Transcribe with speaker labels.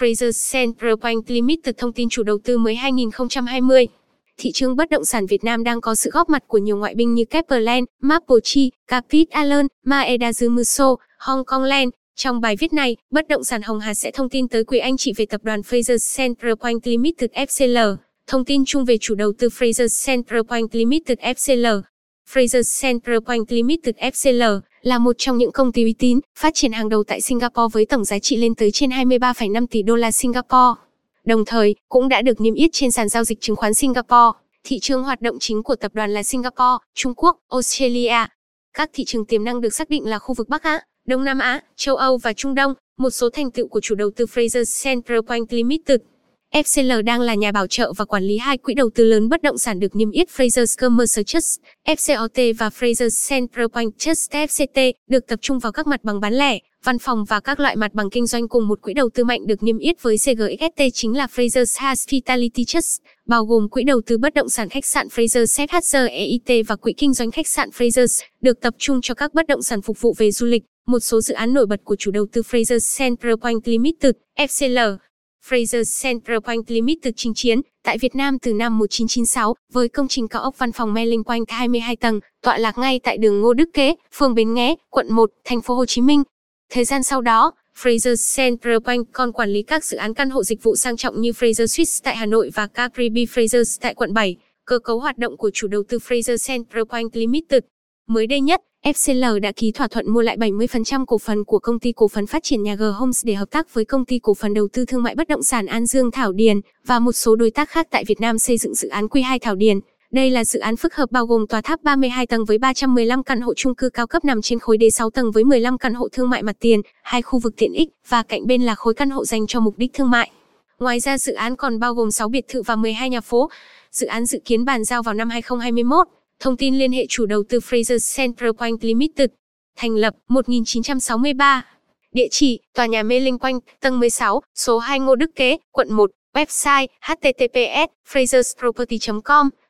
Speaker 1: Fraser Central Bank Limited thông tin chủ đầu tư mới 2020. Thị trường bất động sản Việt Nam đang có sự góp mặt của nhiều ngoại binh như Capperland, Mapochi, Capit Allen, Maeda Muso, Hong Kong Land. Trong bài viết này, bất động sản Hồng Hà sẽ thông tin tới quý anh chị về tập đoàn Fraser Central Bank Limited FCL. Thông tin chung về chủ đầu tư Fraser Central Bank Limited FCL. Fraser Central Bank Limited FCL là một trong những công ty uy tín, phát triển hàng đầu tại Singapore với tổng giá trị lên tới trên 23,5 tỷ đô la Singapore. Đồng thời, cũng đã được niêm yết trên sàn giao dịch chứng khoán Singapore. Thị trường hoạt động chính của tập đoàn là Singapore, Trung Quốc, Australia. Các thị trường tiềm năng được xác định là khu vực Bắc Á, Đông Nam Á, châu Âu và Trung Đông. Một số thành tựu của chủ đầu tư Fraser Central Point Limited FCL đang là nhà bảo trợ và quản lý hai quỹ đầu tư lớn bất động sản được niêm yết Fraser Commercial Trust, FCOT và Fraser Central Bank Trust FCT, được tập trung vào các mặt bằng bán lẻ, văn phòng và các loại mặt bằng kinh doanh cùng một quỹ đầu tư mạnh được niêm yết với CGXT chính là Fraser Hospitality Trust, bao gồm quỹ đầu tư bất động sản khách sạn Fraser SHG EIT và quỹ kinh doanh khách sạn Fraser, được tập trung cho các bất động sản phục vụ về du lịch. Một số dự án nổi bật của chủ đầu tư Fraser Central Bank Limited, FCL, Fraser Central Limit Limited chinh chiến tại Việt Nam từ năm 1996 với công trình cao ốc văn phòng Melling Quanh 22 tầng, tọa lạc ngay tại đường Ngô Đức Kế, phường Bến Nghé, quận 1, thành phố Hồ Chí Minh. Thời gian sau đó, Fraser Central Point còn quản lý các dự án căn hộ dịch vụ sang trọng như Fraser Suites tại Hà Nội và Capri Fraser tại quận 7. Cơ cấu hoạt động của chủ đầu tư Fraser Central Point Limited. Mới đây nhất, FCL đã ký thỏa thuận mua lại 70% cổ phần của công ty cổ phần phát triển nhà G Homes để hợp tác với công ty cổ phần đầu tư thương mại bất động sản An Dương Thảo Điền và một số đối tác khác tại Việt Nam xây dựng dự án Q2 Thảo Điền. Đây là dự án phức hợp bao gồm tòa tháp 32 tầng với 315 căn hộ chung cư cao cấp nằm trên khối D6 tầng với 15 căn hộ thương mại mặt tiền, hai khu vực tiện ích và cạnh bên là khối căn hộ dành cho mục đích thương mại. Ngoài ra dự án còn bao gồm 6 biệt thự và 12 nhà phố. Dự án dự kiến bàn giao vào năm 2021. Thông tin liên hệ chủ đầu tư Fraser Central Point Limited. Thành lập 1963. Địa chỉ: Tòa nhà Mê Linh Quanh, tầng 16, số 2 Ngô Đức Kế, quận 1. Website: https://frasersproperty.com